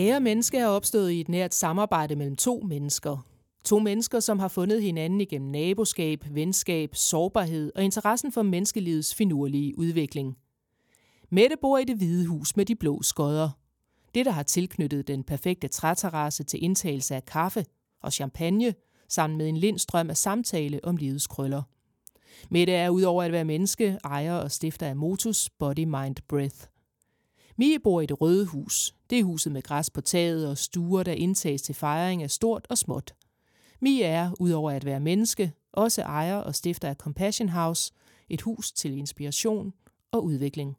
Kære menneske er opstået i et nært samarbejde mellem to mennesker. To mennesker, som har fundet hinanden igennem naboskab, venskab, sårbarhed og interessen for menneskelivets finurlige udvikling. Mette bor i det hvide hus med de blå skodder. Det, der har tilknyttet den perfekte træterrasse til indtagelse af kaffe og champagne, sammen med en lindstrøm af samtale om livets krøller. Mette er udover at være menneske, ejer og stifter af Motus Body Mind Breath. Mie bor i det røde hus. Det er huset med græs på taget og stuer, der indtages til fejring af stort og småt. Mia er, udover at være menneske, også ejer og stifter af Compassion House, et hus til inspiration og udvikling.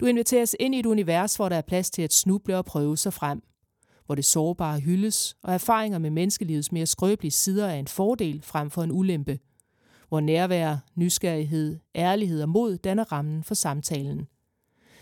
Du inviteres ind i et univers, hvor der er plads til at snuble og prøve sig frem. Hvor det sårbare hyldes, og erfaringer med menneskelivets mere skrøbelige sider er en fordel frem for en ulempe. Hvor nærvær, nysgerrighed, ærlighed og mod danner rammen for samtalen.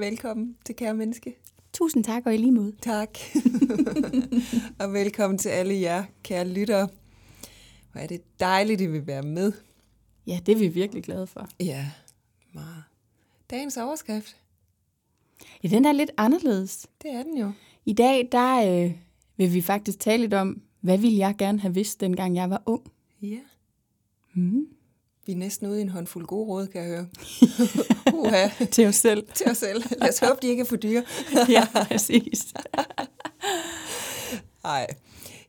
Velkommen til Kære Menneske. Tusind tak og i lige måde. Tak. og velkommen til alle jer, kære lyttere. Hvor er det dejligt, at I vil være med. Ja, det er vi virkelig glade for. Ja, meget. Dagens overskrift. Ja, den er lidt anderledes. Det er den jo. I dag, der øh, vil vi faktisk tale lidt om, hvad ville jeg gerne have vidst, dengang jeg var ung. Ja. Mm. Vi er næsten ude i en håndfuld gode råd, kan jeg høre. Uha. Til os selv. Til os selv. Lad os håbe, de ikke er for dyre. ja, præcis. Nej,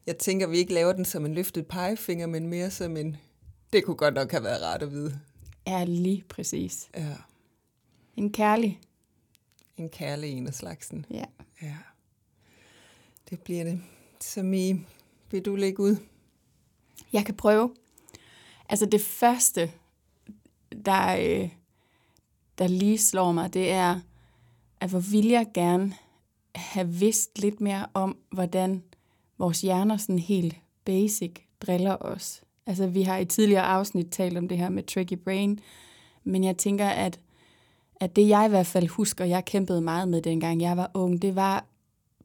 jeg tænker, vi ikke laver den som en løftet pegefinger, men mere som en... Det kunne godt nok have været rart at vide. Ja, lige præcis. Ja, En kærlig. en kærlig en af slagsen. Ja. Ja, det bliver det. Så I, vil du lægge ud? Jeg kan prøve. Altså det første, der, øh, der lige slår mig, det er, at hvor vil jeg gerne have vidst lidt mere om, hvordan vores hjerner sådan helt basic driller os. Altså vi har i tidligere afsnit talt om det her med tricky brain, men jeg tænker, at, at det jeg i hvert fald husker, jeg kæmpede meget med dengang jeg var ung, det var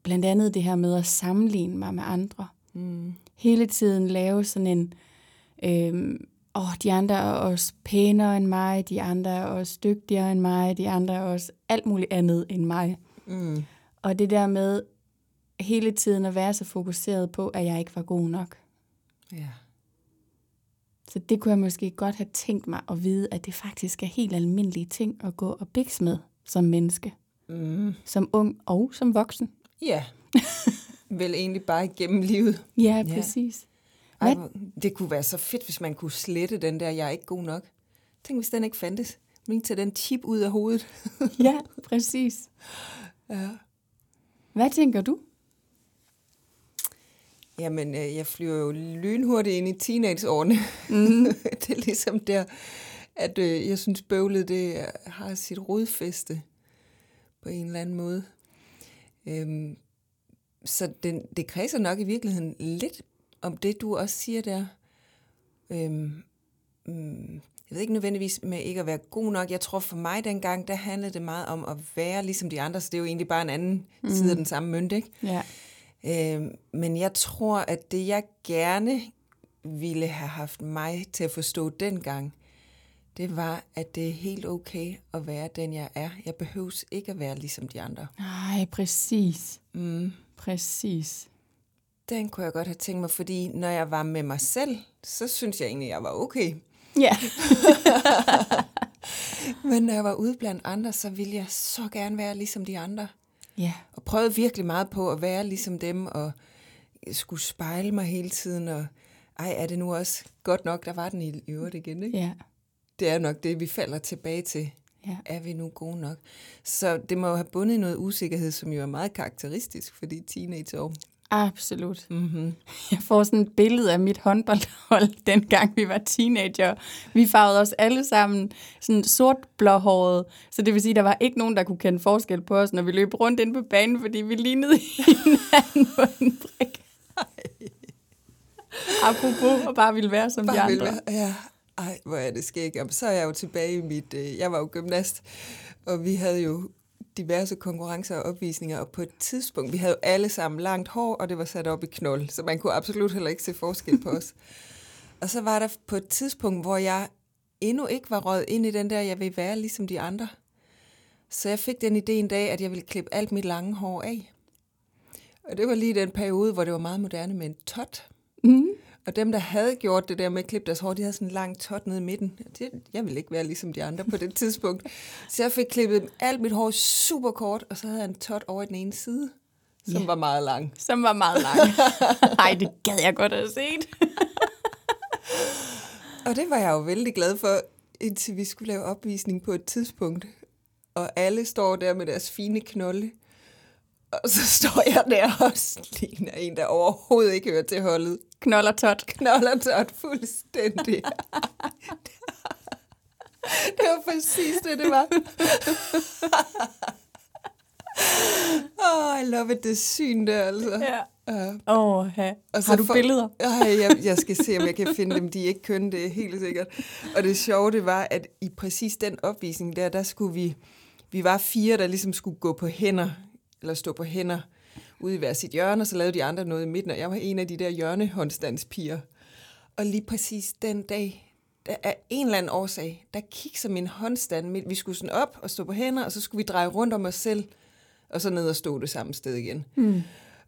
blandt andet det her med at sammenligne mig med andre Mm. hele tiden lave sådan en, øhm, åh, de andre er også pænere end mig, de andre er også dygtigere end mig, de andre er også alt muligt andet end mig. Mm. Og det der med hele tiden at være så fokuseret på, at jeg ikke var god nok. Ja. Så det kunne jeg måske godt have tænkt mig at vide, at det faktisk er helt almindelige ting at gå og bikse med som menneske. Mm. Som ung og som voksen. Ja. Vel egentlig bare igennem livet. Ja. præcis. Ej, det kunne være så fedt, hvis man kunne slette den der, jeg er ikke god nok. Tænk, hvis den ikke fandtes. Man ikke tage den chip ud af hovedet. Ja, præcis. Ja. Hvad tænker du? Jamen, øh, jeg flyver jo lynhurtigt ind i teenageårene. Mm. det er ligesom der, at øh, jeg synes, bøvlet det har sit rodfæste på en eller anden måde. Øhm, så den, det kredser nok i virkeligheden lidt om det, du også siger der. Øhm, mm, jeg ved ikke nødvendigvis med ikke at være god nok. Jeg tror for mig dengang, der handlede det meget om at være ligesom de andre, så det er jo egentlig bare en anden mm. side af den samme mønt, ikke? Ja. Øh, men jeg tror, at det jeg gerne ville have haft mig til at forstå dengang, det var, at det er helt okay at være den, jeg er. Jeg behøves ikke at være ligesom de andre. Nej, præcis. Mm. Præcis. Den kunne jeg godt have tænkt mig, fordi når jeg var med mig selv, så synes jeg egentlig, at jeg var okay. Ja. Men når jeg var ude blandt andre, så ville jeg så gerne være ligesom de andre. Ja. Og prøvede virkelig meget på at være ligesom dem, og skulle spejle mig hele tiden, og ej, er det nu også godt nok, der var den i øvrigt igen, ikke? Ja. Det er nok det, vi falder tilbage til. Ja. Er vi nu gode nok? Så det må jo have bundet noget usikkerhed, som jo er meget karakteristisk for de teenageår. Absolut. Mm-hmm. Jeg får sådan et billede af mit håndboldhold, dengang vi var teenager. Vi farvede os alle sammen sådan sort blåhåret, så det vil sige, der var ikke nogen, der kunne kende forskel på os, når vi løb rundt ind på banen, fordi vi lignede hinanden på en brik. Apropos, og bare ville være som Bare de andre. være- Ja, ej, hvor er det skægt. Jamen, så er jeg jo tilbage i mit... Øh, jeg var jo gymnast, og vi havde jo diverse konkurrencer og opvisninger, og på et tidspunkt, vi havde jo alle sammen langt hår, og det var sat op i knold, så man kunne absolut heller ikke se forskel på os. og så var der på et tidspunkt, hvor jeg endnu ikke var røget ind i den der, jeg vil være ligesom de andre. Så jeg fik den idé en dag, at jeg ville klippe alt mit lange hår af. Og det var lige den periode, hvor det var meget moderne med en tot. Mm. Og dem, der havde gjort det der med at klippe deres hår, de havde sådan en lang tot nede i midten. Det, jeg ville ikke være ligesom de andre på det tidspunkt. Så jeg fik klippet alt mit hår super kort, og så havde jeg en tot over i den ene side, som Ja. var meget lang. Som var meget lang. Ej, det gad jeg godt have set. Og det var jeg jo vældig glad for, indtil vi skulle lave opvisning på et tidspunkt. Og alle står der med deres fine knolde. Og så står jeg der og ligner en, der overhovedet ikke hører til holdet. Knold og tot. Knoller tot fuldstændig. det var præcis det, det var. Oh, I love it, det syn der, altså. Ja. Ja. Ja. Og så Har du for- billeder? Ej, jeg, jeg skal se, om jeg kan finde dem. De er ikke kønne, det er helt sikkert. Og det sjove, det var, at i præcis den opvisning der, der skulle vi... Vi var fire, der ligesom skulle gå på hænder, eller stå på hænder, ude i hver sit hjørne, og så lavede de andre noget i midten, og jeg var en af de der hjørnehåndstandspiger. Og lige præcis den dag, der er en eller anden årsag, der kikser min håndstand midt. Vi skulle sådan op og stå på hænder, og så skulle vi dreje rundt om os selv, og så ned og stå det samme sted igen. Mm.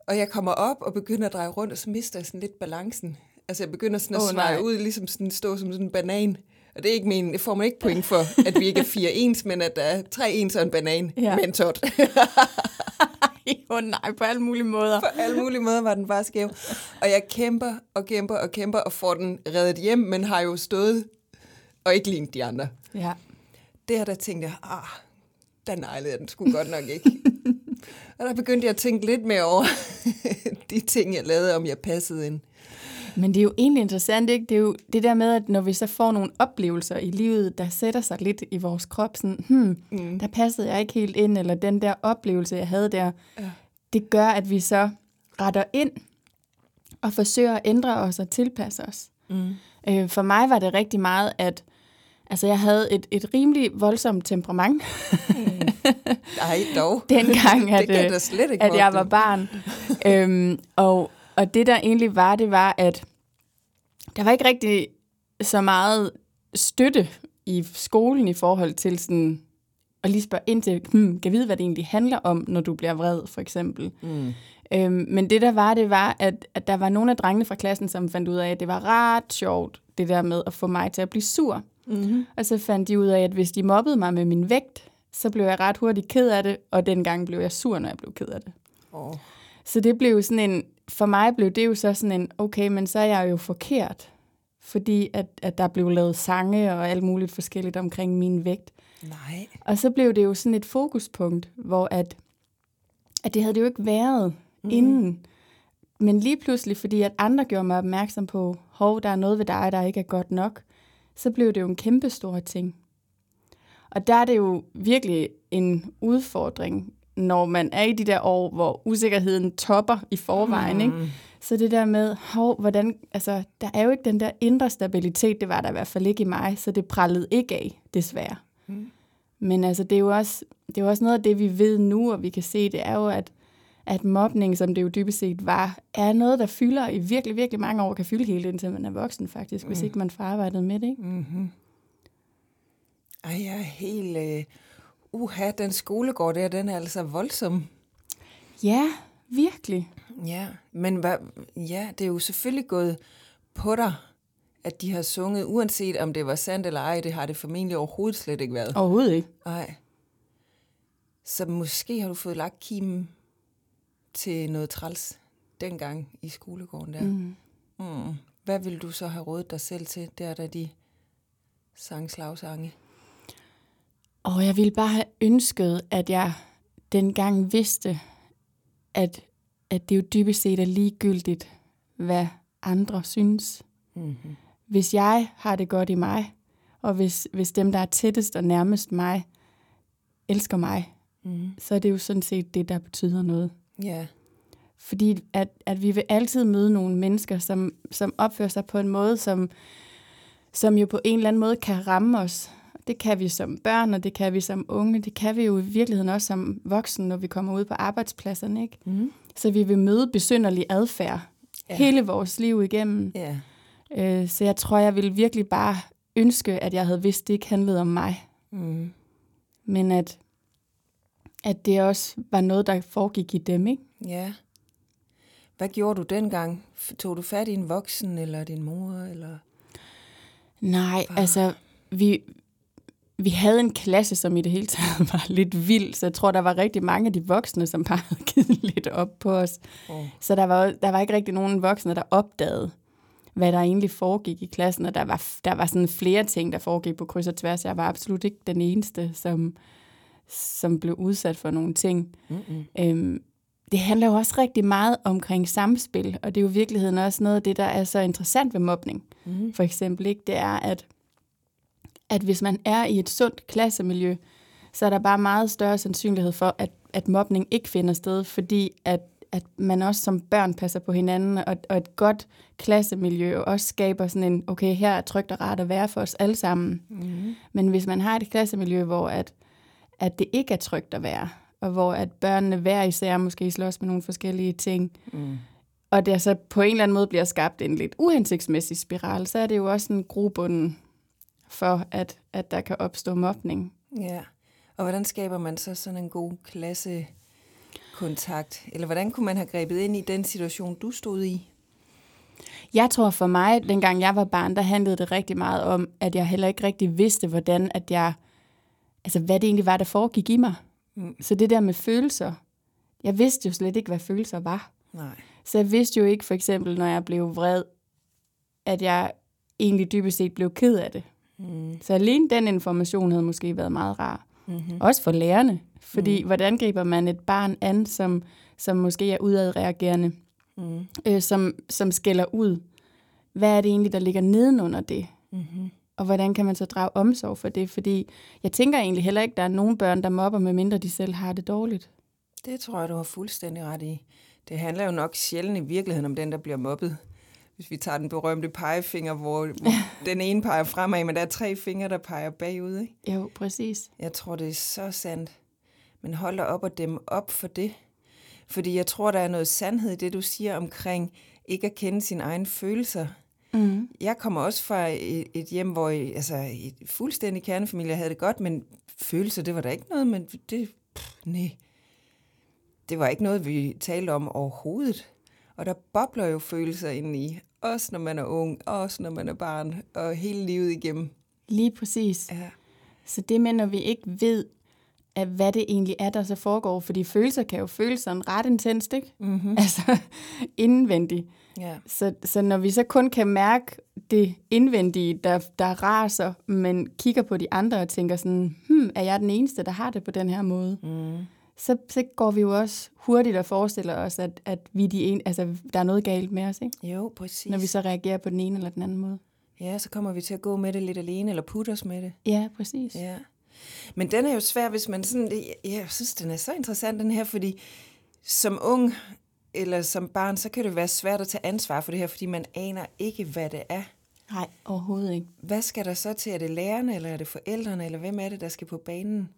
Og jeg kommer op og begynder at dreje rundt, og så mister jeg sådan lidt balancen. Altså jeg begynder sådan at oh, svare nej. ud, ligesom sådan stå som sådan en banan. Og det er ikke men, det får man ikke point for, at vi ikke er fire ens, men at der er tre ens og en banan Ja. ja. med en tot. Oh, nej, på alle mulige måder. På alle mulige måder var den bare skæv. Og jeg kæmper og kæmper og kæmper og får den reddet hjem, men har jo stået og ikke lignet de andre. Ja. Der, der tænkte jeg, ah, der nejlede jeg den sgu godt nok ikke. og der begyndte jeg at tænke lidt mere over de ting, jeg lavede, om jeg passede ind. Men det er jo egentlig interessant, ikke? Det er jo det der med, at når vi så får nogle oplevelser i livet, der sætter sig lidt i vores krop, sådan, hmm, mm. der passede jeg ikke helt ind, eller den der oplevelse, jeg havde der, Ja. det gør, at vi så retter ind og forsøger at ændre os og tilpasse os. Mm. Øh, for mig var det rigtig meget, at altså, jeg havde et, et rimelig voldsomt temperament, Nej, dog. dengang, at, det øh, ikke at jeg var barn. øhm, og, og det der egentlig var, det var, at der var ikke rigtig så meget støtte i skolen i forhold til sådan, at lige spørge ind til, hmm, kan vide, hvad det egentlig handler om, når du bliver vred, for eksempel. Mm. Øhm, men det der var, det var, at, at der var nogle af drengene fra klassen, som fandt ud af, at det var ret sjovt, det der med at få mig til at blive sur. Mm-hmm. Og så fandt de ud af, at hvis de mobbede mig med min vægt, så blev jeg ret hurtigt ked af det, og dengang blev jeg sur, når jeg blev ked af det. Oh. Så det blev sådan en, for mig blev det jo så sådan en, okay, men så er jeg jo forkert, fordi at, at der blev lavet sange og alt muligt forskelligt omkring min vægt. Nej. Og så blev det jo sådan et fokuspunkt, hvor at, at det havde det jo ikke været mm. inden. Men lige pludselig, fordi at andre gjorde mig opmærksom på, hov, der er noget ved dig, der ikke er godt nok, så blev det jo en kæmpe stor ting. Og der er det jo virkelig en udfordring, når man er i de der år, hvor usikkerheden topper i forvejen. Mm. Ikke? Så det der med, hov, hvordan, altså, der er jo ikke den der indre stabilitet, det var der i hvert fald ikke i mig, så det prallede ikke af, desværre. Mm. Men altså, det er jo også, det er jo også noget af det, vi ved nu, og vi kan se, det er jo, at, at mobning, som det jo dybest set var, er noget, der fylder i virkelig, virkelig mange år, kan fylde helt indtil man er voksen faktisk, mm. hvis ikke man får arbejdet med det. Ikke? Mm-hmm. Ej, jeg er helt... Øh... Uha, den skolegård der, den er altså voldsom. Ja, virkelig. Ja, men hvad, ja, det er jo selvfølgelig gået på dig, at de har sunget, uanset om det var sandt eller ej, det har det formentlig overhovedet slet ikke været. Overhovedet ikke. Nej. Så måske har du fået lagt kimen til noget træls dengang i skolegården der. Mm. Mm. Hvad vil du så have rådet dig selv til, der da de sang slagsange? Og jeg ville bare have ønsket, at jeg dengang vidste, at at det jo dybest set er ligegyldigt, hvad andre synes. Mm-hmm. Hvis jeg har det godt i mig, og hvis, hvis dem, der er tættest og nærmest mig, elsker mig, Mm. så er det jo sådan set det, der betyder noget. Ja. Fordi at, at vi vil altid møde nogle mennesker, som, som opfører sig på en måde, som, som jo på en eller anden måde kan ramme os. Det kan vi som børn, og det kan vi som unge. Det kan vi jo i virkeligheden også som voksne, når vi kommer ud på arbejdspladserne. Ikke? Mm. Så vi vil møde besynderlig adfærd Ja. hele vores liv igennem. Ja. Øh, så jeg tror, jeg ville virkelig bare ønske, at jeg havde vidst, det ikke handlede om mig. Mm. Men at, at det også var noget, der foregik i dem. Ikke? Ja. Hvad gjorde du dengang? Tog du fat i en voksen, eller din mor, eller... Nej, Bare- altså, vi, vi havde en klasse, som i det hele taget var lidt vild, så jeg tror, der var rigtig mange af de voksne, som bare havde givet lidt op på os. Oh. Så der var, der var ikke rigtig nogen voksne, der opdagede, hvad der egentlig foregik i klassen, og der var, der var sådan flere ting, der foregik på kryds og tværs. Jeg var absolut ikke den eneste, som, som blev udsat for nogle ting. Mm-mm. Øhm, det handler jo også rigtig meget omkring samspil, og det er jo i virkeligheden også noget af det, der er så interessant ved mobning Mm. for eksempel, ikke, det er, at, at hvis man er i et sundt klassemiljø, så er der bare meget større sandsynlighed for, at, at mobning ikke finder sted, fordi at, at man også som børn passer på hinanden, og, og et godt klassemiljø også skaber sådan en, okay, her er trygt og rart at være for os alle sammen. Mm. Men hvis man har et klassemiljø, hvor at, at det ikke er trygt at være, og hvor at børnene hver især måske slås med nogle forskellige ting, Mm. og der så på en eller anden måde bliver skabt en lidt uhensigtsmæssig spiral, så er det jo også en grobund for, at, at der kan opstå mobning. Ja. Og hvordan skaber man så sådan en god klassekontakt? Eller hvordan kunne man have grebet ind i den situation, du stod i? Jeg tror for mig, dengang jeg var barn, der handlede det rigtig meget om, at jeg heller ikke rigtig vidste, hvordan at jeg, altså hvad det egentlig var, der foregik i mig. Mm. Så det der med følelser, jeg vidste jo slet ikke, hvad følelser var. Nej. Så jeg vidste jo ikke, for eksempel, når jeg blev vred, at jeg egentlig dybest set blev ked af det. Mm. Så alene den information havde måske været meget rar. Mm-hmm. Også for lærerne. Fordi mm. hvordan griber man et barn an, som, som måske er udadreagerende, Mm. øh, som, som skælder ud? Hvad er det egentlig, der ligger nedenunder det? Mm-hmm. Og hvordan kan man så drage omsorg for det? Fordi jeg tænker egentlig heller ikke, at der er nogen børn, der mobber, medmindre de selv har det dårligt. Det tror jeg, du har fuldstændig ret i. Det handler jo nok sjældent i virkeligheden om den, der bliver mobbet. Hvis vi tager den berømte pegefinger, hvor, hvor den ene peger fremad, men der er tre fingre, der peger bagud. Ikke? Jo, præcis. Jeg tror, det er så sandt. Men hold da op og dem op for det. Fordi jeg tror, der er noget sandhed i det, du siger omkring ikke at kende sine egne følelser. Mm. Jeg kommer også fra et, et hjem, hvor altså, et fuldstændig kernefamilie havde det godt, men følelser, det var der ikke noget, men det, pff, nej. Det var ikke noget, vi talte om overhovedet. Og der bobler jo følelser ind i, også når man er ung, også når man er barn, og hele livet igennem. Lige præcis. Ja. Så det med, når vi ikke ved, at hvad det egentlig er, der så foregår, fordi følelser kan jo føles sådan ret intenst, ikke? Mm-hmm. Altså indvendigt. ja. Så, så når vi så kun kan mærke det indvendige, der, der raser, men kigger på de andre og tænker sådan, hmm, er jeg den eneste, der har det på den her måde? Mm. Så, så går vi jo også hurtigt og forestiller os, at, at vi de en, altså, der er noget galt med os, ikke? Jo, præcis. når vi så reagerer på den ene eller den anden måde. Ja, så kommer vi til at gå med det lidt alene, eller putte os med det. Ja, præcis. Ja. Men den er jo svær, hvis man sådan... Ja, jeg synes, den er så interessant, den her, fordi som ung eller som barn, så kan det være svært at tage ansvar for det her, fordi man aner ikke, hvad det er. Nej, overhovedet ikke. Hvad skal der så til? Er det lærerne, eller er det forældrene, eller hvem er det, der skal på banen?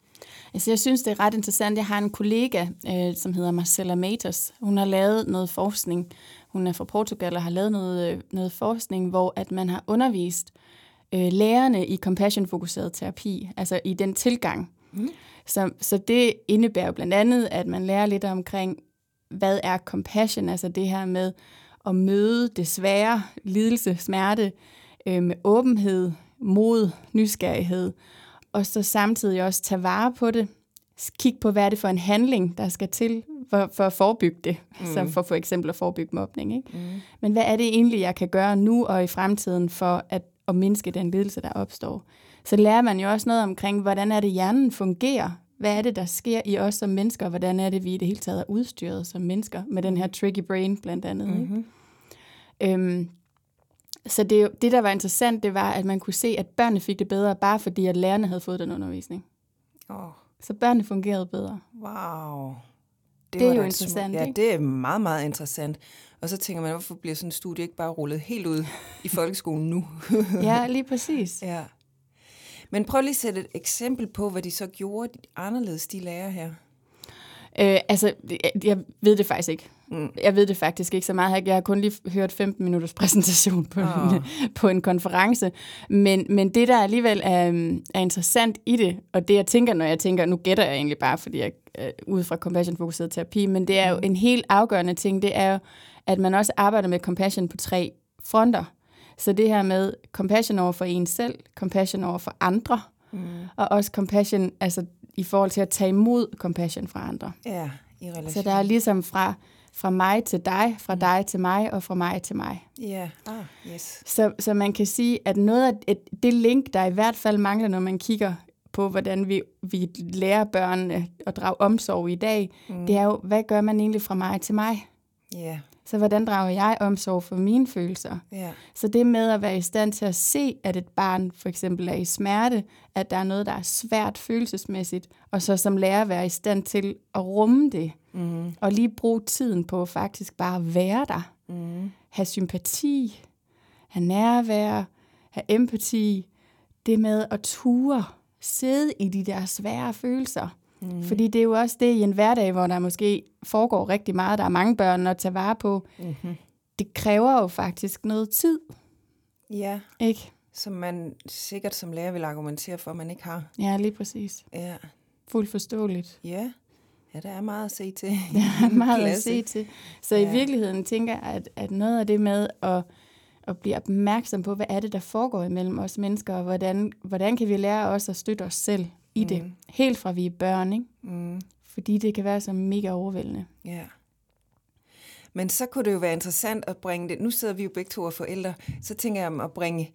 Altså, jeg synes, det er ret interessant. Jeg har en kollega, øh, som hedder Marcella Matos. Hun har lavet noget forskning. Hun er fra Portugal og har lavet noget, øh, noget forskning, hvor at man har undervist øh, lærerne i compassion-fokuseret terapi, altså i den tilgang. Mm. Så, så det indebærer blandt andet, at man lærer lidt omkring, hvad er compassion, altså det her med at møde det svære, lidelse, smerte, øh, med åbenhed, mod, nysgerrighed, og så samtidig også tage vare på det, kigge på, hvad er det for en handling, der skal til for, for at forebygge det, mm. så for for eksempel at forebygge mobning. Ikke? Mm. Men hvad er det egentlig, jeg kan gøre nu og i fremtiden for at, at mindske den lidelse, der opstår? Så lærer man jo også noget omkring, hvordan er det, hjernen fungerer, Hvad er det, der sker i os som mennesker, og hvordan er det, vi i det hele taget er udstyret som mennesker, med den her tricky brain blandt andet. Mm-hmm. Ikke? Øhm, så det, det, der var interessant, det var, at man kunne se, at børnene fik det bedre, bare fordi, at lærerne havde fået den undervisning. Oh. Så børnene fungerede bedre. Wow. Det, det er jo interessant, Ja, ikke? det er meget, meget interessant. Og så tænker man, hvorfor bliver sådan en studie ikke bare rullet helt ud i folkeskolen nu? ja, lige præcis. Ja. Men prøv lige at sætte et eksempel på, hvad de så gjorde anderledes, de lærer her. Øh, altså, jeg ved det faktisk ikke. Mm. Jeg ved det faktisk ikke så meget. Jeg har kun lige hørt 15 minutters præsentation på, oh. en, på en konference. Men, men det, der alligevel er, er interessant i det, og det jeg tænker, når jeg tænker, nu gætter jeg egentlig bare, fordi jeg er ude fra compassion-fokuseret terapi, men det er jo en helt afgørende ting, det er jo, at man også arbejder med compassion på tre fronter. Så det her med compassion over for en selv, compassion over for andre, mm. og også compassion, altså i forhold til at tage imod compassion fra andre. Ja, i relation. Så der er ligesom fra, fra mig til dig, fra dig til mig og fra mig til mig. Ja, ah, yes. Så, så man kan sige, at noget af et, det link, der i hvert fald mangler, når man kigger på, hvordan vi, vi lærer børnene at drage omsorg i dag, mm. det er jo, hvad gør man egentlig fra mig til mig? Yeah. Så hvordan drager jeg omsorg for mine følelser? Yeah. Så det med at være i stand til at se, at et barn for eksempel er i smerte, at der er noget, der er svært følelsesmæssigt, og så som lærer være i stand til at rumme det, mm. og lige bruge tiden på faktisk bare at være der. Mm. Have sympati, have nærvær, have empati, det med at ture, sidde i de der svære følelser. Mm. Fordi det er jo også det i en hverdag, hvor der måske foregår rigtig meget, der er mange børn at tage vare på. Mm-hmm. Det kræver jo faktisk noget tid. Ja. Ikke? Som man sikkert som lærer vil argumentere for, at man ikke har. Ja, lige præcis. Ja. Fuldt forståeligt. Ja. Ja, der er meget at se til. Der er meget at se til. Så ja. i virkeligheden tænker jeg, at, at noget af det med at, at blive opmærksom på, hvad er det, der foregår imellem os mennesker, og hvordan, hvordan kan vi lære os at støtte os selv i mm. det. Helt fra vi er børn, ikke? Mm. Fordi det kan være så mega overvældende. Ja. Men så kunne det jo være interessant at bringe det. Nu sidder vi jo begge to og forældre. Så tænker jeg om at bringe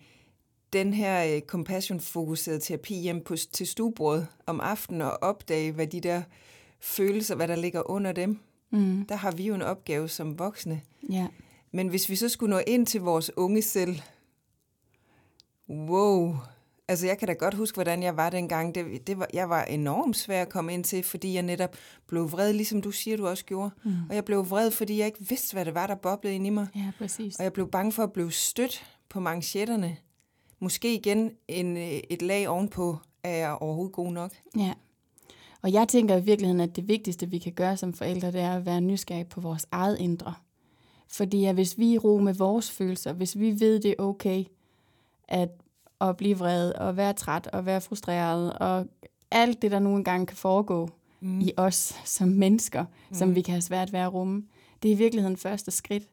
den her compassion-fokuserede terapi hjem på, til stuebordet om aftenen og opdage, hvad de der følelser, hvad der ligger under dem. Mm. Der har vi jo en opgave som voksne. Ja. Men hvis vi så skulle nå ind til vores unge selv, wow, Altså, jeg kan da godt huske, hvordan jeg var dengang. Det, det var, jeg var enormt svær at komme ind til, fordi jeg netop blev vred, ligesom du siger, du også gjorde. Mm. Og jeg blev vred, fordi jeg ikke vidste, hvad det var, der boblede ind i mig. Ja, præcis. Og jeg blev bange for at blive stødt på manchetterne. Måske igen en, et lag ovenpå, er jeg overhovedet god nok. Ja. Og jeg tænker i virkeligheden, at det vigtigste, vi kan gøre som forældre, det er at være nysgerrige på vores eget indre. Fordi at hvis vi er ro med vores følelser, hvis vi ved, det er okay, at at blive vred, og være træt, og være frustreret, og alt det, der nogle gange kan foregå mm. i os som mennesker, mm. som vi kan have svært ved at rumme, det er i virkeligheden første skridt.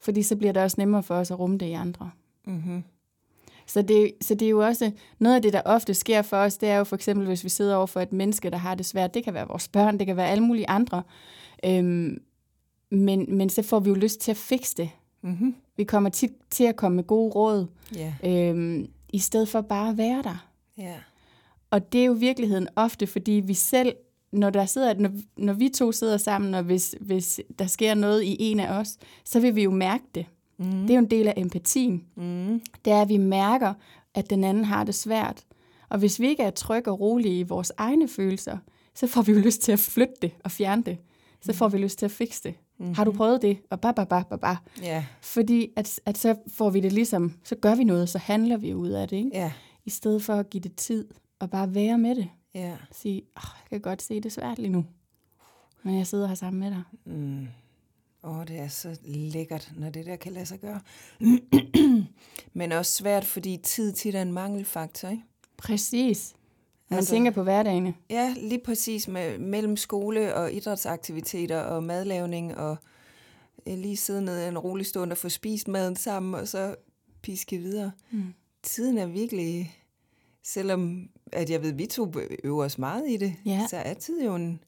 Fordi så bliver det også nemmere for os at rumme det i andre. Mm-hmm. Så, det, så det er jo også, noget af det, der ofte sker for os, det er jo for eksempel, hvis vi sidder over for et menneske, der har det svært. Det kan være vores børn, det kan være alle mulige andre. Øhm, men, men så får vi jo lyst til at fikse det. Mm-hmm. Vi kommer tit til at komme med gode råd. Yeah. Øhm, i stedet for bare at være der. Ja. Og det er jo virkeligheden ofte, fordi vi selv, når der sidder, når, når vi to sidder sammen, og hvis, hvis der sker noget i en af os, så vil vi jo mærke det. Mm. Det er jo en del af empatien. Mm. Det er, at vi mærker, at den anden har det svært. Og hvis vi ikke er trygge og rolige i vores egne følelser, så får vi jo lyst til at flytte det og fjerne det. Så får vi lyst til at fikse det. Mm-hmm. Har du prøvet det? Og ba, ba, ba, ba, ba. Yeah. Fordi at, at så får vi det ligesom, så gør vi noget, så handler vi ud af det. Ikke? Yeah. I stedet for at give det tid og bare være med det. Yeah. Sige, oh, jeg kan godt se, det er svært lige nu. Men jeg sidder her sammen med dig. Mm. Åh, oh, det er så lækkert, når det der kan lade sig gøre. Men også svært, fordi tid tit er en mangelfaktor, ikke? Præcis. Man altså, tænker på hverdagen. Ja, lige præcis med, mellem skole og idrætsaktiviteter og madlavning og lige sidde ned en rolig stund og få spist maden sammen og så piske videre. Mm. Tiden er virkelig, selvom at jeg ved, vi to øver os meget i det, ja. så er tid jo en,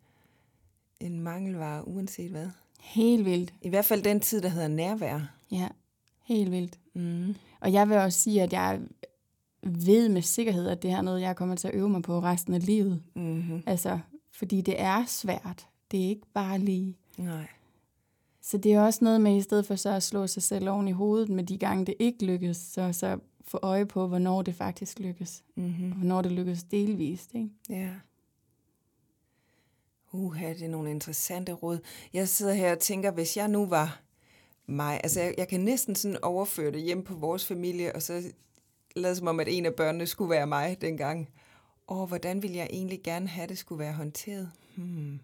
en mangelvare, uanset hvad. Helt vildt. I hvert fald den tid, der hedder nærvær. Ja, helt vildt. Mm. Og jeg vil også sige, at jeg ved med sikkerhed, at det her er noget, jeg kommer til at øve mig på resten af livet. Mm-hmm. Altså, Fordi det er svært. Det er ikke bare lige. Nej. Så det er også noget med, i stedet for så at slå sig selv oven i hovedet med de gange, det ikke lykkes, så, så få øje på, hvornår det faktisk lykkes. Mm-hmm. Og hvornår det lykkes delvist. Ikke? Ja. Uha, det er nogle interessante råd. Jeg sidder her og tænker, hvis jeg nu var mig, altså jeg, jeg kan næsten sådan overføre det hjem på vores familie, og så lade som om, at en af børnene skulle være mig dengang. Og hvordan ville jeg egentlig gerne have, det skulle være håndteret? Hmm.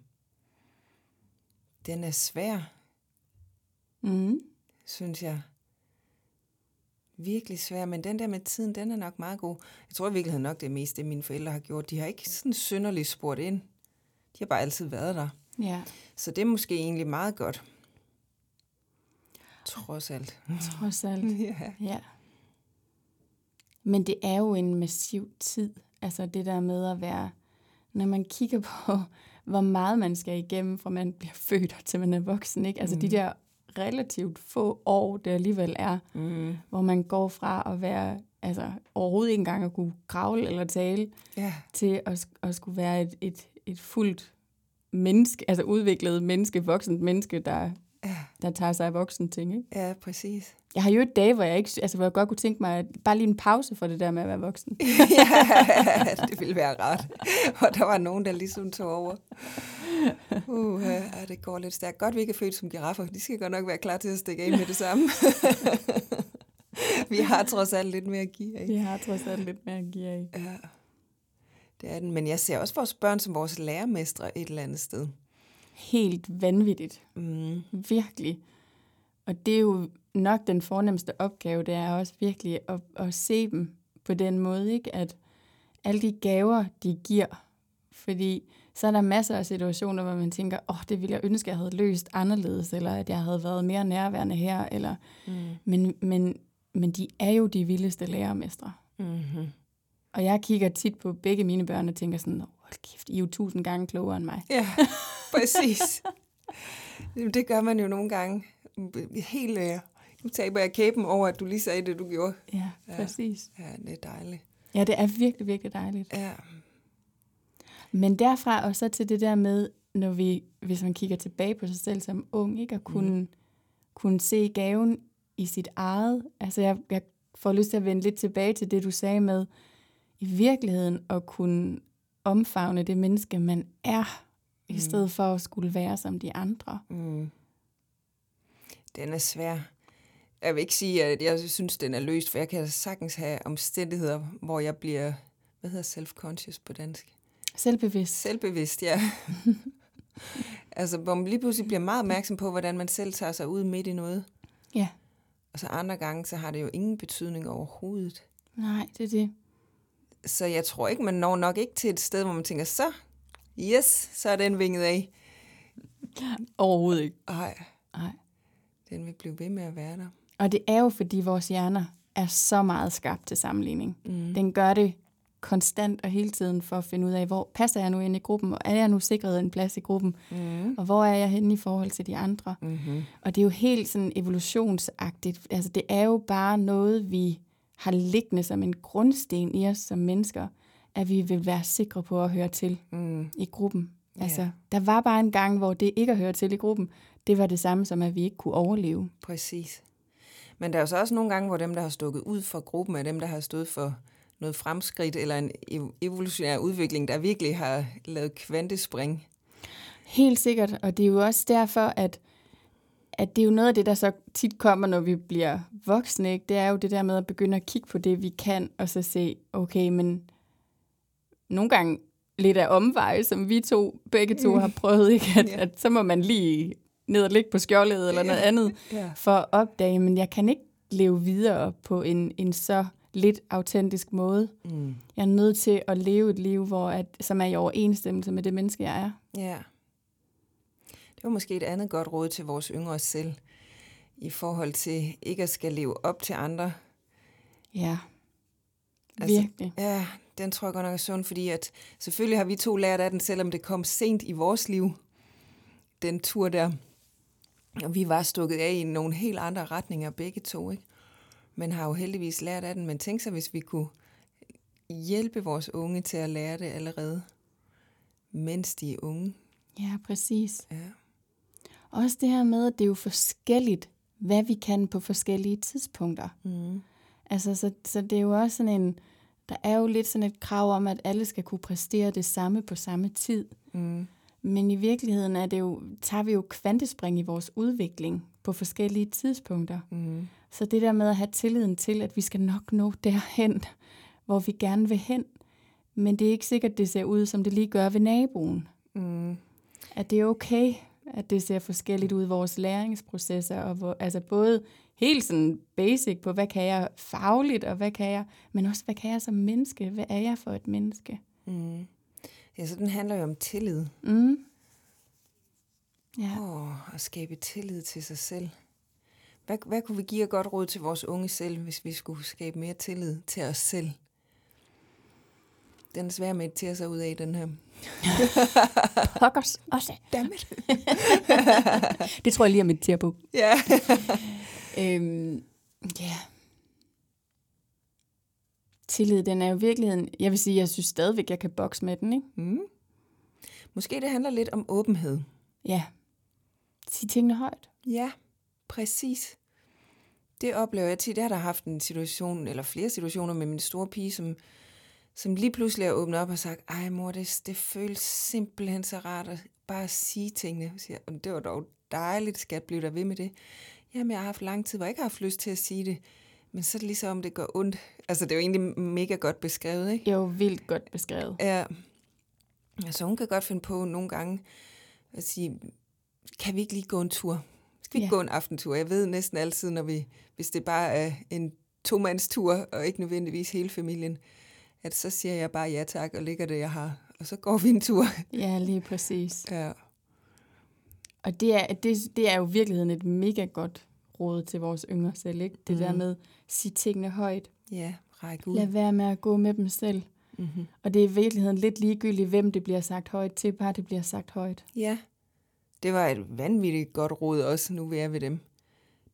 Den er svær, Mm. synes jeg. Virkelig svær, men den der med tiden, den er nok meget god. Jeg tror i virkeligheden nok, det er mest det, mine forældre har gjort. De har ikke sådan synderligt spurgt ind. De har bare altid været der. Ja, Så det er måske egentlig meget godt. Trods alt. trods alt. Ja. Ja. Men det er jo en massiv tid. Altså det der med at være, når man kigger på, hvor meget man skal igennem, fra man bliver født og til man er voksen. Ikke? Altså mm. de der relativt få år, det alligevel er, Mm. hvor man går fra at være, altså overhovedet ikke engang at kunne kravle eller tale, Ja. til at, at skulle være et, et, et fuldt menneske, altså udviklet menneske, voksent menneske, der. Der tager sig af voksen ting. Ikke? ja, præcis. Jeg har jo et dage, hvor jeg, ikke, altså, hvor jeg godt kunne tænke mig, at bare lige en pause for det der med at være voksen. ja, det ville være rart. Og der var nogen, der ligesom tog over. Uh, ja, det går lidt stærkt. Godt, vi ikke er født som giraffer. De skal godt nok være klar til at stikke af med det samme. vi har trods alt lidt mere at give af. Vi har trods alt lidt mere at give af. Ja, det er den. Men jeg ser også vores børn som vores lærermestre et eller andet sted. Helt vanvittigt. Mm. Virkelig. Og det er jo nok den fornemmeste opgave, det er også virkelig at, at se dem på den måde, ikke? at alle de gaver, de giver, fordi så er der masser af situationer, hvor man tænker, åh, oh, det ville jeg ønske, jeg havde løst anderledes, eller at jeg havde været mere nærværende her, eller, Mm. men, men, men de er jo de vildeste lærermestre. Mm-hmm. Og jeg kigger tit på begge mine børn og tænker sådan, hold kæft, I er jo tusind gange klogere end mig. Ja, præcis. Det gør man jo nogle gange. Helt, øh, nu taber jeg kæben over, at du lige sagde det, du gjorde. Ja, Ja. præcis. Ja, det er dejligt. Ja, det er virkelig, virkelig dejligt. Ja, Men derfra og så til det der med, når vi, hvis man kigger tilbage på sig selv som ung, ikke at kunne, mm. kunne se gaven i sit eget. Altså jeg, jeg får lyst til at vende lidt tilbage til det, du sagde med, i virkeligheden at kunne omfavne det menneske, man er, mm. i stedet for at skulle være som de andre. mm. den er svær. Jeg vil ikke sige, at jeg synes, den er løst, for jeg kan sagtens have omstændigheder, hvor jeg bliver, hvad hedder self-conscious på dansk? Selvbevidst. Selvbevidst, ja. altså, hvor man lige pludselig bliver meget opmærksom på, hvordan man selv tager sig ud midt i noget. Ja, Og så andre gange, så har det jo ingen betydning overhovedet. nej, det er det. Så jeg tror ikke, man når nok ikke til et sted, hvor man tænker, så, yes, så er den vinget af. Overhovedet ikke. Ej, Nej. den vil blive ved med at være der. Og det er jo, fordi vores hjerner er så meget skabt til sammenligning. Mm. Den gør det konstant og hele tiden for at finde ud af, hvor passer jeg nu ind i gruppen, og er jeg nu sikret en plads i gruppen, Mm. og hvor er jeg henne i forhold til de andre. Mm-hmm. Og det er jo helt sådan evolutionsagtigt. Altså det er jo bare noget, vi har liggende som en grundsten i os som mennesker, at vi vil være sikre på at høre til Mm. i gruppen. Altså, der var bare en gang, hvor det ikke at høre til i gruppen, det var det samme som, at vi ikke kunne overleve. Præcis. Men der er jo så også nogle gange, hvor dem, der har stukket ud fra gruppen, er dem, der har stået for noget fremskridt eller en ev- evolutionær udvikling, der virkelig har lavet kvantespring. Helt sikkert, og det er jo også derfor, at, at det er jo noget af det, der så tit kommer, når vi bliver voksne. Ikke? Det er jo det der med at begynde at kigge på det, vi kan, og så se, okay, men nogle gange lidt af omveje, som vi to, begge to har prøvet, ikke? At, Ja. at så må man lige ned og ligge på skjoldet eller noget andet, Ja. for at opdage, men jeg kan ikke leve videre på en, en så lidt autentisk måde. Mm. Jeg er nødt til at leve et liv, hvor at, som er i overensstemmelse med det menneske, jeg er. Ja. Det var måske et andet godt råd til vores yngre selv, i forhold til ikke at skal leve op til andre. Ja, Altså, virkelig. Ja, den tror jeg godt nok er sund, fordi at selvfølgelig har vi to lært af den, selvom det kom sent i vores liv, den tur der. Og vi var stukket af i nogle helt andre retninger begge to, ikke? Men har jo heldigvis lært af den. Men tænk sig, hvis vi kunne hjælpe vores unge til at lære det allerede. mens de er unge. Ja, præcis. Ja. Også det her med, at det er jo forskelligt, hvad vi kan på forskellige tidspunkter. Mm. Altså, så, så det er jo også sådan en, der er jo lidt sådan et krav om, at alle skal kunne præstere det samme på samme tid. Mm. Men i virkeligheden er det jo, tager vi jo kvantespring i vores udvikling på forskellige tidspunkter. Mm. Så det der med at have tilliden til, at vi skal nok nå derhen, hvor vi gerne vil hen, men det er ikke sikkert, det ser ud, som det lige gør ved naboen. Mm. At det er okay, at det ser forskelligt ud i vores læringsprocesser, og hvor, altså både helt sådan basic på, hvad kan jeg fagligt, og hvad kan jeg, men også, hvad kan jeg som menneske? Hvad er jeg for et menneske? Mm. Ja, så den handler jo om tillid. Mm. Ja. Åh, at skabe tillid til sig selv. Hvad, hvad kunne vi give af godt råd til vores unge selv, hvis vi skulle skabe mere tillid til os selv? Den er svær at tage sig ud af, den her. Pokkers også. Dammit. Det tror jeg lige er mit på. Ja. Øhm, ja. Tillid, den er jo virkeligheden... Jeg vil sige, jeg synes stadigvæk, jeg kan bokse med den, ikke? Mm. Måske det handler lidt om åbenhed. Ja. Sig tingene højt. Ja, præcis. Det oplever jeg tit. Jeg har da haft en situation, eller flere situationer med min store pige, som, som lige pludselig er åbnet op og sagt, ej mor, det, det føles simpelthen så rart at bare sige tingene. Jeg siger, "Og det var dog dejligt, skat, blive der ved med det. Jamen, jeg har haft lang tid, hvor jeg ikke har haft lyst til at sige det. Men så er det ligesom, om det gør ondt. Altså, det er jo egentlig mega godt beskrevet, ikke? Jo, vildt godt beskrevet. Ja. Altså, hun kan godt finde på nogle gange at sige, kan vi ikke lige gå en tur? Skal vi ikke Ja. gå en aftentur? Jeg ved næsten altid, når vi, hvis det bare er en to-mands-tur, og ikke nødvendigvis hele familien, at så siger jeg bare ja tak, og ligger det, jeg har. Og så går vi en tur. Ja, lige præcis. Ja. Og det er, det, det er jo i virkeligheden et mega godt råd til vores yngre selv, ikke? Det mm. der Mhm. med, sig tingene højt. Ja, ræk ud. Lad være med at gå med dem selv. Mm-hmm. Og det er i virkeligheden lidt ligegyldigt, hvem det bliver sagt højt til, bare det bliver sagt højt. Ja, det var et vanvittigt godt råd også, nu vi er ved dem.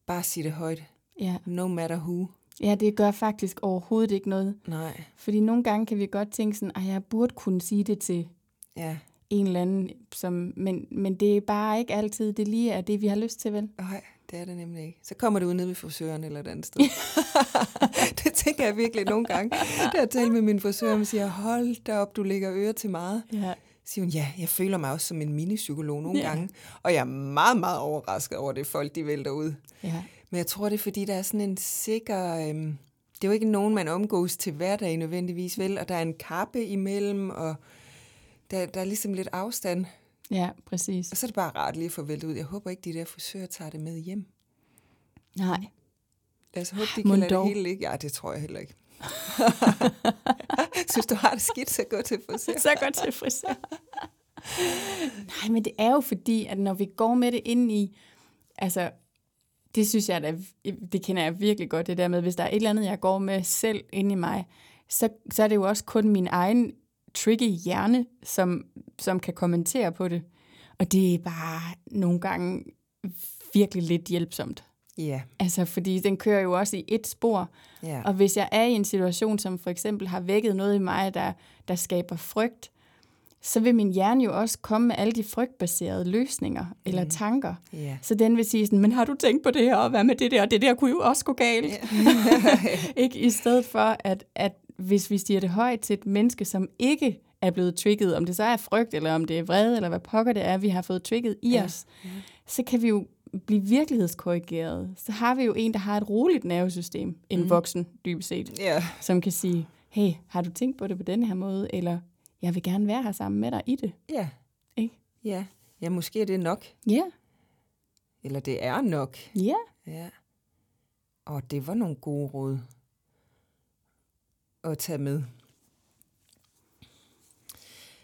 Bare sig det højt. Ja. No matter who. ja, det gør faktisk overhovedet ikke noget. Nej, Fordi nogle gange kan vi godt tænke sådan, at jeg burde kunne sige det til ja. En eller anden, som, men, men det er bare ikke altid det lige er det, vi har lyst til, vel? Nej, det er det nemlig ikke. Så kommer det ud ned ved frisøren eller et andet sted. det tænker jeg virkelig nogle gange. Da jeg taler med min frisør, og siger, hold da op, du lægger øre til meget. Ja. Siger hun, ja, jeg føler mig også som en minipsykolog nogle Ja. gange. Og jeg er meget, meget overrasket over det, folk de vælter ud. Ja. Men jeg tror, det er fordi, der er sådan en sikker... Øhm, det er jo ikke nogen, man omgås til hverdag nødvendigvis, vel? Og der er en kappe imellem, og der, der er ligesom lidt afstand. ja, præcis. Og så er det bare rart lige at få væltet ud. Jeg håber ikke, de der frisører tager det med hjem. Nej. Lad os håbe, de kan lade det hele ligge. Ja, det tror jeg heller ikke. Synes du har det skidt, så gå til frisør. så godt til frisør. Nej, men det er jo fordi, at når vi går med det ind i, altså, det synes jeg, da, det kender jeg virkelig godt, det der med, hvis der er et eller andet, jeg går med selv inde i mig, så, så er det jo også kun min egen tricky hjerne, som, som kan kommentere på det. Og det er bare nogle gange virkelig lidt hjælpsomt. Ja, Altså, fordi den kører jo også i et spor, ja. og hvis jeg er i en situation, som for eksempel har vækket noget i mig, der, der skaber frygt, så vil min hjerne jo også komme med alle de frygtbaserede løsninger mm. eller tanker. ja. Så den vil sige sådan, men har du tænkt på det her, og hvad med det der, og det der kunne jo også gå galt. ikke? I stedet for, at, at hvis vi siger det højt til et menneske, som ikke er blevet trigget, om det så er frygt, eller om det er vrede, eller hvad pokker det er, vi har fået trigget i Ja. ja. os, så kan vi jo blive virkelighedskorrigeret. Så har vi jo en, der har et roligt nervesystem, en mm. voksen dybest set, Ja, som kan sige, hey, har du tænkt på det på denne her måde, eller jeg vil gerne være her sammen med dig i det. ja. Ikke? Ja, ja måske er det nok. Ja, Eller det er nok. ja. Ja. Og det var nogle gode råd at tage med.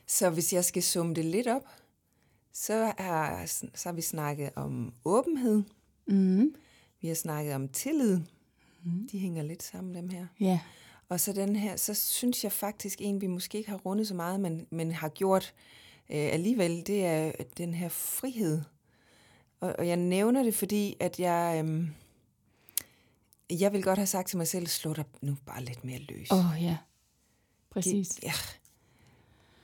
Så hvis jeg skal summe det lidt op, så har, så har vi snakket om åbenhed. Mm. Vi har snakket om tillid. Mm. De hænger lidt sammen, dem her. Ja, Og så den her, så synes jeg faktisk en, vi måske ikke har rundet så meget, men, men har gjort øh, alligevel, det er den her frihed. Og, og jeg nævner det, fordi at jeg, øh, jeg vil godt have sagt til mig selv, slå dig nu bare lidt mere løs. åh oh, ja. Præcis. Det, ja.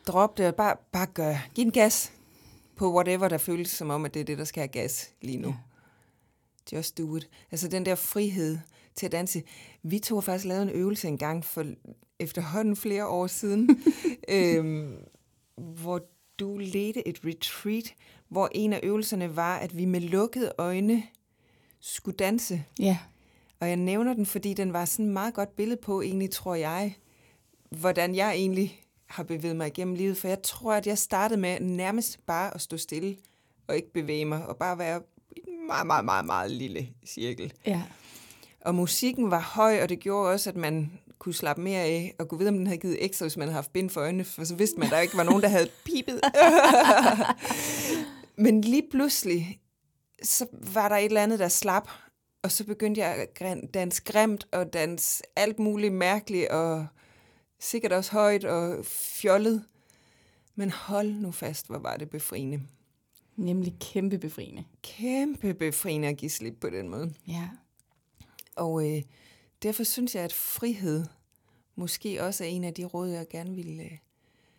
drop det og bare, bare gør. Giv en gas på whatever, der føles som om, at det er det, der skal have gas lige nu. Ja. Just do it. Altså den der frihed til at danse. Vi to har faktisk lavet en øvelse en gang for efterhånden flere år siden, øhm, hvor du ledte et retreat, hvor en af øvelserne var, at vi med lukkede øjne skulle danse. Ja. Og jeg nævner den, fordi den var sådan et meget godt billede på, egentlig tror jeg, hvordan jeg egentlig har bevæget mig igennem livet. For jeg tror, at jeg startede med nærmest bare at stå stille og ikke bevæge mig, og bare være i en meget, meget, meget, meget lille cirkel. Ja. Og musikken var høj, og det gjorde også, at man kunne slappe mere af, og kunne vide, om den havde givet ekstra, hvis man havde haft bind for øjnene, for så vidste man, at der ikke var nogen, der havde pipet. Men lige pludselig, så var der et eller andet, der slap, og så begyndte jeg at danse grimt, og danse alt muligt mærkeligt, og sikkert også højt og fjollet. Men hold nu fast, hvor var det befriende. Nemlig kæmpe befriende. Kæmpe befriende at give slip på den måde. Ja. Og øh, derfor synes jeg, at frihed måske også er en af de råd, jeg gerne ville øh,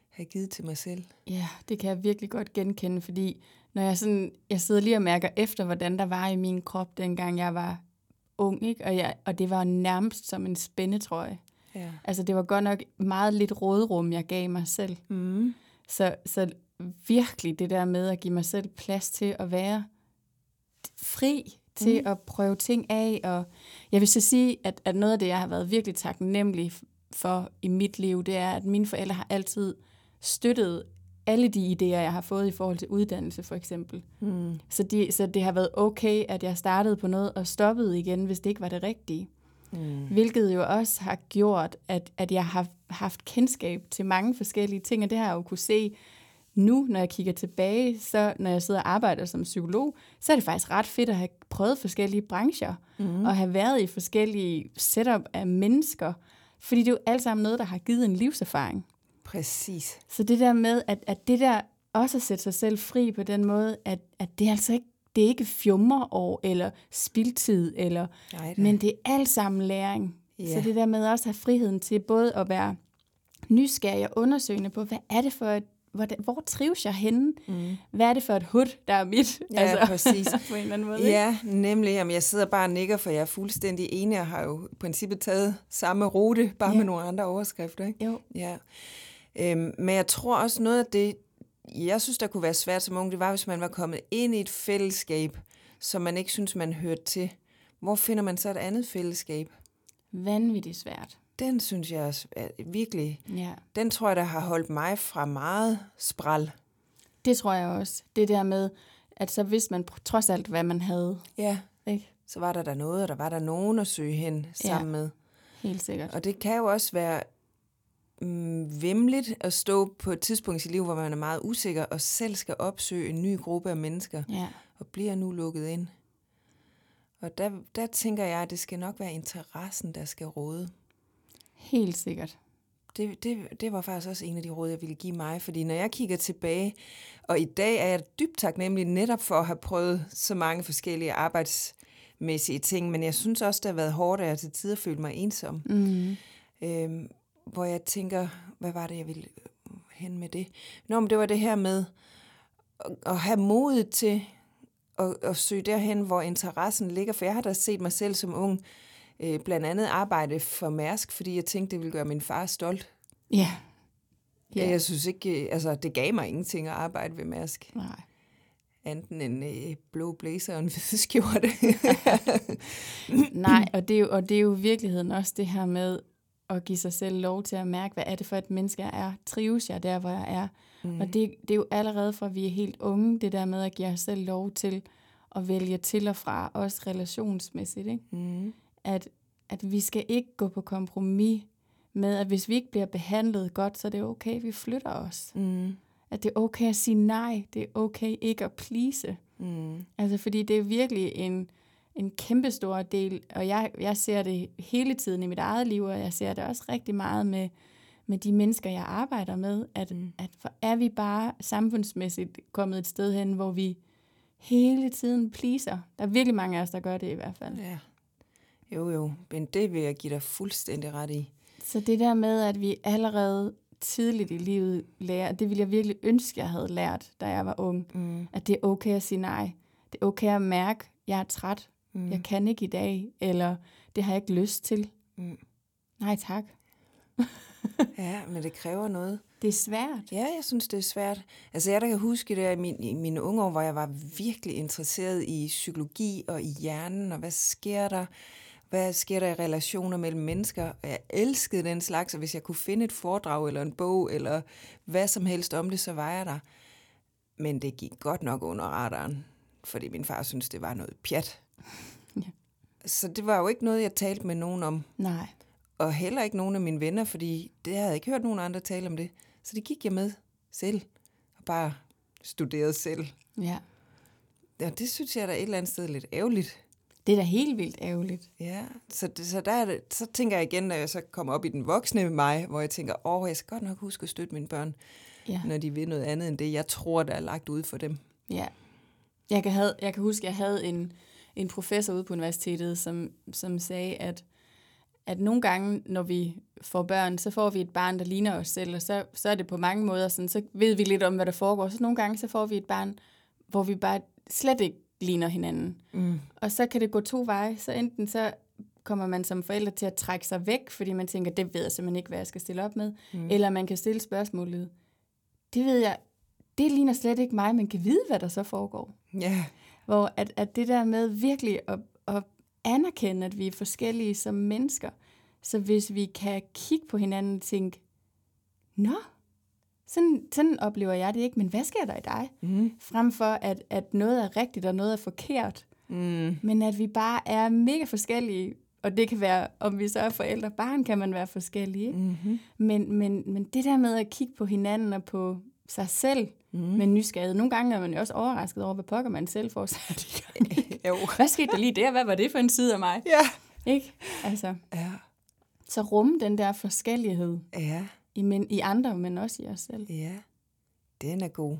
have givet til mig selv. Ja, det kan jeg virkelig godt genkende, fordi når jeg, sådan, jeg sidder lige og mærker efter, hvordan der var i min krop, dengang jeg var ung, ikke? Og, jeg, og det var nærmest som en spændetrøje. Ja. Altså det var godt nok meget lidt rådrum, jeg gav mig selv. Mm. Så, så virkelig det der med at give mig selv plads til at være fri til mm. at prøve ting af. Og jeg vil så sige, at, at noget af det, jeg har været virkelig taknemmelig for i mit liv, det er, at mine forældre har altid støttet alle de idéer, jeg har fået i forhold til uddannelse, for eksempel. Mm. Så, de, så det har været okay, at jeg startede på noget og stoppede igen, hvis det ikke var det rigtige. Mm. Hvilket jo også har gjort, at, at jeg har haft kendskab til mange forskellige ting, og det har jeg jo kunne se nu, når jeg kigger tilbage, så når jeg sidder og arbejder som psykolog, så er det faktisk ret fedt at have prøvet forskellige brancher, mm. og have været i forskellige setup af mennesker, fordi det er jo alt sammen noget, der har givet en livserfaring. Præcis. Så det der med, at, at det der også at sætte sig selv fri på den måde, at, at det er altså ikke det er ikke fjummerår eller spildtid, eller, Nej, men det er alt sammen læring. Ja. Så det der med også at have friheden til både at være nysgerrig og undersøgende på, hvad er det for et hvor, hvor trives jeg henne? Mm. Hvad er det for et hud, der er mit? Ja, altså, præcis. på en eller anden måde. Ja, nemlig. Jamen, jeg sidder bare og nikker, for jeg er fuldstændig enig og har jo i princippet taget samme rute, bare ja. med nogle andre overskrifter. Ikke? Jo. Ja. Øhm, men jeg tror også noget af det, jeg synes, der kunne være svært som ung, det var, hvis man var kommet ind i et fællesskab, som man ikke synes, man hørte til. Hvor finder man så et andet fællesskab? Vanvittigt svært. Den synes jeg er virkelig, ja. den tror jeg, der har holdt mig fra meget spral. Det tror jeg også. Det der med, at så vidste man trods alt, hvad man havde. Ja, ikke? så var der der noget, og der var der nogen at søge hen sammen ja, med. helt sikkert. Og det kan jo også være mm, vemmeligt at stå på et tidspunkt i sit liv, hvor man er meget usikker, og selv skal opsøge en ny gruppe af mennesker, ja. og bliver nu lukket ind. Og der, der tænker jeg, at det skal nok være interessen, der skal råde. Helt sikkert. Det, det, det var faktisk også en af de råd, jeg ville give mig, fordi når jeg kigger tilbage, og i dag er jeg dybt taknemmelig netop for at have prøvet så mange forskellige arbejdsmæssige ting, men jeg synes også, det har været hårdt, at jeg til tider følte mig ensom. Mm. Øhm, hvor jeg tænker, hvad var det, jeg ville hen med det? Nå, men det var det her med at, at have modet til at, at søge derhen, hvor interessen ligger, for jeg har da set mig selv som ung, øh, blandt andet arbejde for Mærsk, fordi jeg tænkte, det ville gøre min far stolt. Ja. ja. Jeg synes ikke, altså det gav mig ingenting at arbejde ved Mærsk. Nej. Enten en øh, blå blazer og en hvid skjorte. Nej, og det, er jo, og det er jo virkeligheden også det her med at give sig selv lov til at mærke, hvad er det for et menneske, jeg er? Trives jeg der, hvor jeg er? Mm. Og det, det er jo allerede fra, vi er helt unge, det der med at give os selv lov til at vælge til og fra, også relationsmæssigt. Ikke? Mm. At, at vi skal ikke gå på kompromis med, at hvis vi ikke bliver behandlet godt, så er det okay, vi flytter os. Mm. At det er okay at sige nej, det er okay ikke at please. Mm. Altså fordi det er virkelig en, en kæmpe stor del, og jeg, jeg ser det hele tiden i mit eget liv, og jeg ser det også rigtig meget med, med de mennesker, jeg arbejder med, at, mm. at for er vi bare samfundsmæssigt kommet et sted hen, hvor vi hele tiden pleaser. Der er virkelig mange af os, der gør det i hvert fald. Ja. Jo, jo, men det vil jeg give dig fuldstændig ret i. Så det der med, at vi allerede tidligt i livet lære, det ville jeg virkelig ønske, jeg havde lært, da jeg var ung, Mm. at det er okay at sige nej. Det er okay at mærke, at jeg er træt, Mm. jeg kan ikke i dag, eller det har jeg ikke lyst til. Mm. Nej tak. Ja, men det kræver noget. Det er svært. Ja, jeg synes, det er svært. Altså, jeg der kan huske det i, min, i mine unge år, hvor jeg var virkelig interesseret i psykologi og i hjernen, og hvad sker der? Hvad sker der i relationer mellem mennesker? Jeg elskede den slags, og hvis jeg kunne finde et foredrag eller en bog, eller hvad som helst om det, så var jeg der. Men det gik godt nok under radaren, fordi min far synes det var noget pjat. Ja. Så det var jo ikke noget, jeg talte med nogen om Nej. og heller ikke nogen af mine venner, fordi det havde jeg ikke hørt nogen andre tale om det. Så det gik jeg med selv, og bare studerede selv. Ja. Ja, det synes jeg da et eller andet sted lidt ærgerligt. Det er da helt vildt ærgerligt. Ja, så, det, så, der er det, så tænker jeg igen, når jeg så kommer op i den voksne mig, hvor jeg tænker, åh, jeg skal godt nok huske at støtte mine børn, Ja. når de vil noget andet end det, jeg tror, der er lagt ud for dem. Ja. Jeg kan, have, jeg kan huske, at jeg havde en, en professor ude på universitetet, som, som sagde, at, at nogle gange, når vi får børn, så får vi et barn, der ligner os selv, og så, så er det på mange måder sådan, så ved vi lidt om, hvad der foregår. Så nogle gange, så får vi et barn, hvor vi bare slet ikke ligner hinanden. Mm. Og så kan det gå to veje. Så enten så kommer man som forælder til at trække sig væk, fordi man tænker, det ved jeg simpelthen ikke, hvad jeg skal stille op med. Mm. Eller man kan stille spørgsmålet, det ved jeg, det ligner slet ikke mig, men kan vide, hvad der så foregår. Ja, Hvor at, at det der med virkelig at, at anerkende, at vi er forskellige som mennesker. Så hvis vi kan kigge på hinanden og tænke, nå, sådan, sådan oplever jeg det ikke, men hvad sker der i dig? mm. Frem for, at, at noget er rigtigt og noget er forkert. Mm. Men at vi bare er mega forskellige, og det kan være, om vi så er forældre, barn kan man være forskellige. Mm-hmm. Men, men, men det der med at kigge på hinanden og på sig selv mm. med nysgerrighed. Nogle gange er man jo også overrasket over, hvad pokker man selv får sat i gang. ikke? Jo. Hvad skete der lige der? Hvad var det for en side af mig? Ja. Ikke? Altså, Ja. så rumme den der forskellighed Ja. i, men, i andre, men også i os selv. Ja, den er god.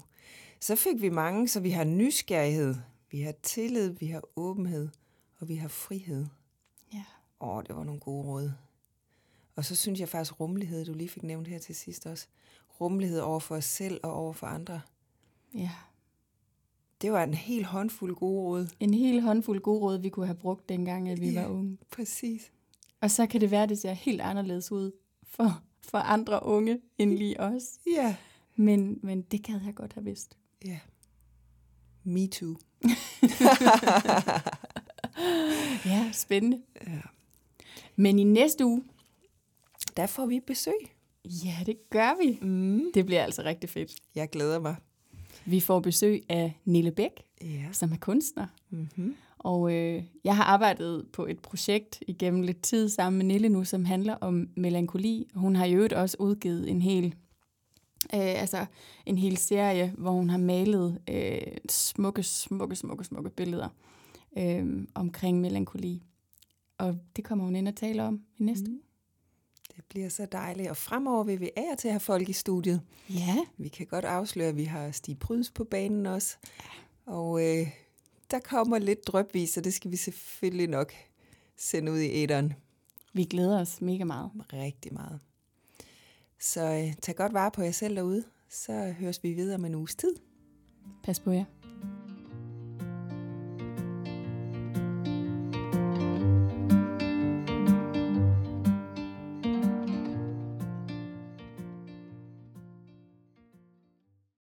Så fik vi mange, så vi har nysgerrighed, vi har tillid, vi har åbenhed, og vi har frihed. Ja. Åh, det var nogle gode råd. Og så synes jeg faktisk rummelighed, du lige fik nævnt her til sidst også. Rummelighed over for os selv og over for andre. ja. Det var en helt håndfuld gode råd. En hel håndfuld gode råd, vi kunne have brugt dengang, at vi Ja. var unge. Præcis. Og så kan det være, at det ser helt anderledes ud for, for andre unge end lige os. Ja. Men, men det gad jeg godt have vidst. Ja. Me too. Ja, spændende. Ja. Men i næste uge, Der får vi besøg. Ja, det gør vi. Mm. Det bliver altså rigtig fedt. Jeg glæder mig. Vi får besøg af Nille Bæk, Ja. som er kunstner. Mm-hmm. Og øh, jeg har arbejdet på et projekt igennem lidt tid sammen med Nille nu, som handler om melankoli. Hun har i øvrigt også udgivet en hel, øh, altså en hel serie, hvor hun har malet øh, smukke, smukke, smukke, smukke billeder øh, omkring melankoli. Og det kommer hun ind og tale om i næste Mm. uge. Det bliver så dejligt. Og fremover vil vi af og til have folk i studiet. Ja, Vi kan godt afsløre, at vi har Stig Pryds på banen også. Og øh, der kommer lidt drøbvis, så det skal vi selvfølgelig nok sende ud i æderen vi glæder os mega meget. rigtig meget. Så øh, tag godt vare på jer selv derude, så høres vi videre om en uges tid. Pas på jer.